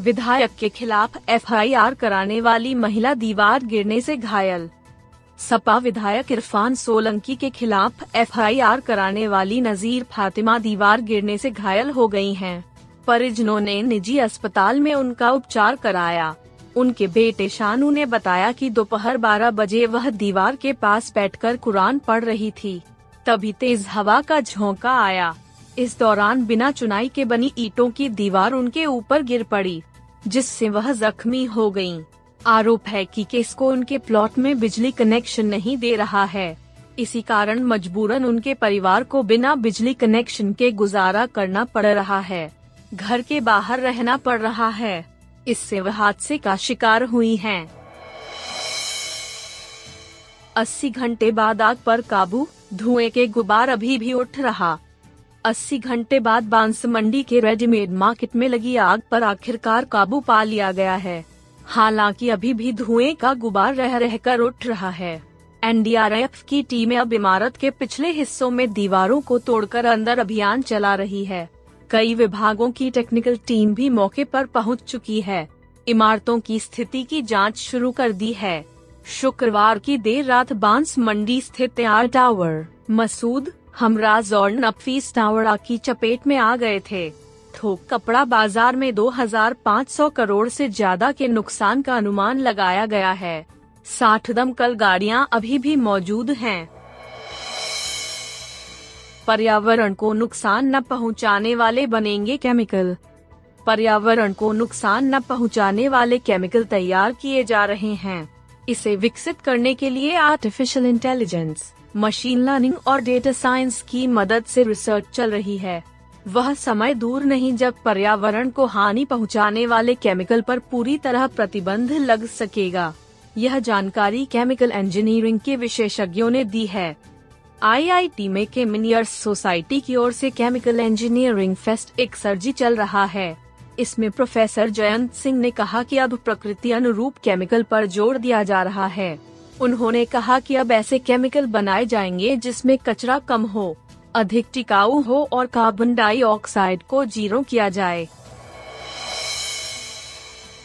विधायक के खिलाफ एफआईआर कराने वाली महिला दीवार गिरने से घायल। सपा विधायक इरफान सोलंकी के खिलाफ एफआईआर कराने वाली नजीर फातिमा दीवार गिरने से घायल हो गई हैं। परिजनों ने निजी अस्पताल में उनका उपचार कराया। उनके बेटे शानू ने बताया कि दोपहर 12 बजे वह दीवार के पास बैठकर कुरान पढ़ रही थी। तभी तेज हवा का झोंका आया। इस दौरान बिना चुनाई के बनी ईंटों की दीवार उनके ऊपर गिर पड़ी। जिससे वह जख्मी हो गई आरोप है कि किसको उनके प्लॉट में बिजली कनेक्शन नहीं दे रहा है। इसी कारण मजबूरन उनके परिवार को बिना बिजली कनेक्शन के गुजारा करना पड़ रहा है। घर के बाहर रहना पड़ रहा है। इससे वह हादसे का शिकार हुई हैं। 80 घंटे बाद आग पर काबू, धुएँ के गुबार अभी भी उठ रहा। 80 घंटे बाद बाँस मंडी के रेडीमेड मार्केट में लगी आग पर आखिरकार काबू पा लिया गया है। हालाँकि अभी भी धुएँ का गुबार रह रहकर उठ रहा है। एनडीआरएफ की टीमें अब इमारत के पिछले हिस्सों में दीवारों को तोड़कर अंदर अभियान चला रही है। कई विभागों की टेक्निकल टीम भी मौके पर पहुँच चुकी है। इमारतों की स्थिति की जाँच शुरू कर दी है। शुक्रवार की देर रात बाँस मंडी स्थित आर टावर, मसूद हमराज और नफीस टावड़ा की चपेट में आ गए थे। थोक कपड़ा बाज़ार में 2,500 करोड़ से ज़्यादा के नुकसान का अनुमान लगाया गया है। साठ दमकल गाड़ियाँ अभी भी मौजूद हैं। पर्यावरण को नुकसान न पहुँचाने वाले बनेंगे केमिकल। पर्यावरण को नुकसान न पहुँचाने वाले केमिकल तैयार किए जा रहे हैं। इसे विकसित करने के लिए आर्टिफिशियल इंटेलिजेंस। मशीन लर्निंग और डेटा साइंस की मदद से रिसर्च चल रही है। वह समय दूर नहीं जब पर्यावरण को हानि पहुँचाने वाले केमिकल पर पूरी तरह प्रतिबंध लग सकेगा। यह जानकारी केमिकल इंजीनियरिंग के विशेषज्ञों ने दी है। आईआईटी में केमिनियर्स सोसाइटी की ओर से केमिकल इंजीनियरिंग फेस्ट एक सर्जी चल रहा है। इसमें प्रोफेसर जयंत सिंह ने कहा कि अब प्रकृति अनुरूप केमिकल पर ज़ोर दिया जा रहा है। उन्होंने कहा कि अब ऐसे केमिकल बनाए जाएँगे जिसमें कचरा कम हो, अधिक टिकाऊ हो और कार्बन डाइऑक्साइड को ज़ीरो किया जाए।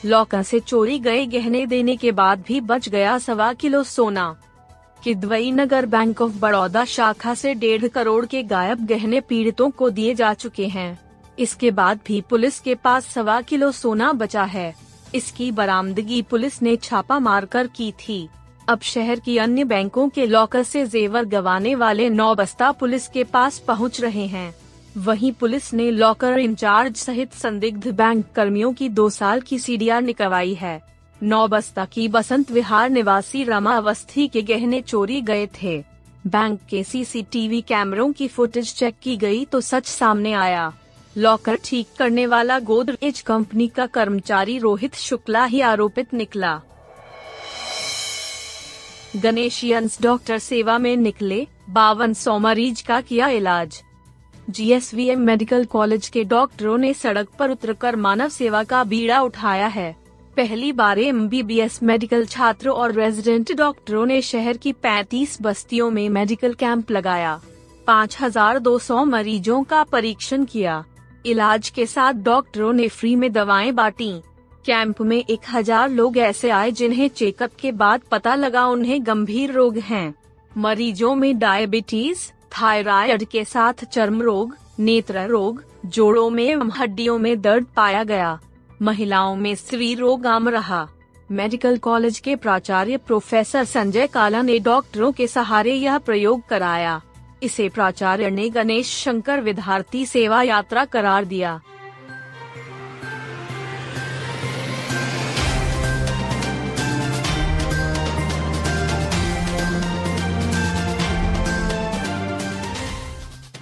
लौका से चोरी गए गहने देने के बाद भी बच गया सवा किलो सोना। किदवई नगर बैंक ऑफ़ बड़ौदा शाखा से डेढ़ करोड़ के गायब गहने पीड़ितों को दिए जा चुके हैं। इसके बाद भी पुलिस के पास सवा किलो सोना बचा है। इसकी बरामदगी पुलिस ने छापा मारकर की थी। अब शहर की अन्य बैंकों के लॉकर से जेवर गवाने वाले नौ बस्ता पुलिस के पास पहुँच रहे हैं। वहीं पुलिस ने लॉकर इंचार्ज सहित संदिग्ध बैंक कर्मियों की दो साल की सीडीआर निकलवाई है। नौ बस्ता की बसंत विहार निवासी रमा अवस्थी के गहने चोरी गए थे। बैंक के सीसीटीवी कैमरों की फुटेज चेक की गई तो सच सामने आया। लॉकर ठीक करने वाला गोदरेज कंपनी का कर्मचारी रोहित शुक्ला ही आरोपित निकला। गणेशियंस डॉक्टर सेवा में निकले बावन सौ मरीज़ का किया इलाज। जीएसवीएम मेडिकल कॉलेज के डॉक्टरों ने सड़क पर उतरकर मानव सेवा का बीड़ा उठाया है। पहली बार एम मेडिकल छात्रों और रेजिडेंट डॉक्टरों ने शहर की 35 बस्तियों में मेडिकल कैंप लगाया। 5,200 मरीजों का परीक्षण किया। इलाज के साथ डॉक्टरों ने फ्री में दवाएँ बांटी। कैंप में एक हज़ार लोग ऐसे आए जिन्हें चेकअप के बाद पता लगा उन्हें गंभीर रोग हैं। मरीजों में डायबिटीज़, थायराइड के साथ चर्म रोग, नेत्र रोग, जोड़ों में हड्डियों में दर्द पाया गया। महिलाओं में स्त्री रोग आम रहा। मेडिकल कॉलेज के प्राचार्य प्रोफेसर संजय काला ने डॉक्टरों के सहारे यह प्रयोग कराया। इसे प्राचार्य ने गणेश शंकर विद्यार्थी सेवा यात्रा करार दिया।